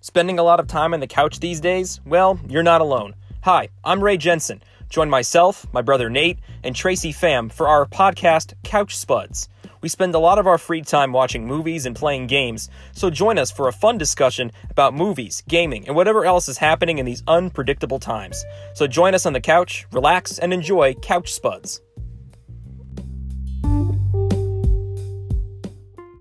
Spending a lot of time on the couch these days? Well, you're not alone. Hi, I'm Ray Jensen. Join myself, my brother Nate, and Tracy Pham for our podcast, Couch Spuds. We spend a lot of our free time watching movies and playing games, so join us for a fun discussion about movies, gaming, and whatever else is happening in these unpredictable times. So join us on the couch, relax, and enjoy Couch Spuds.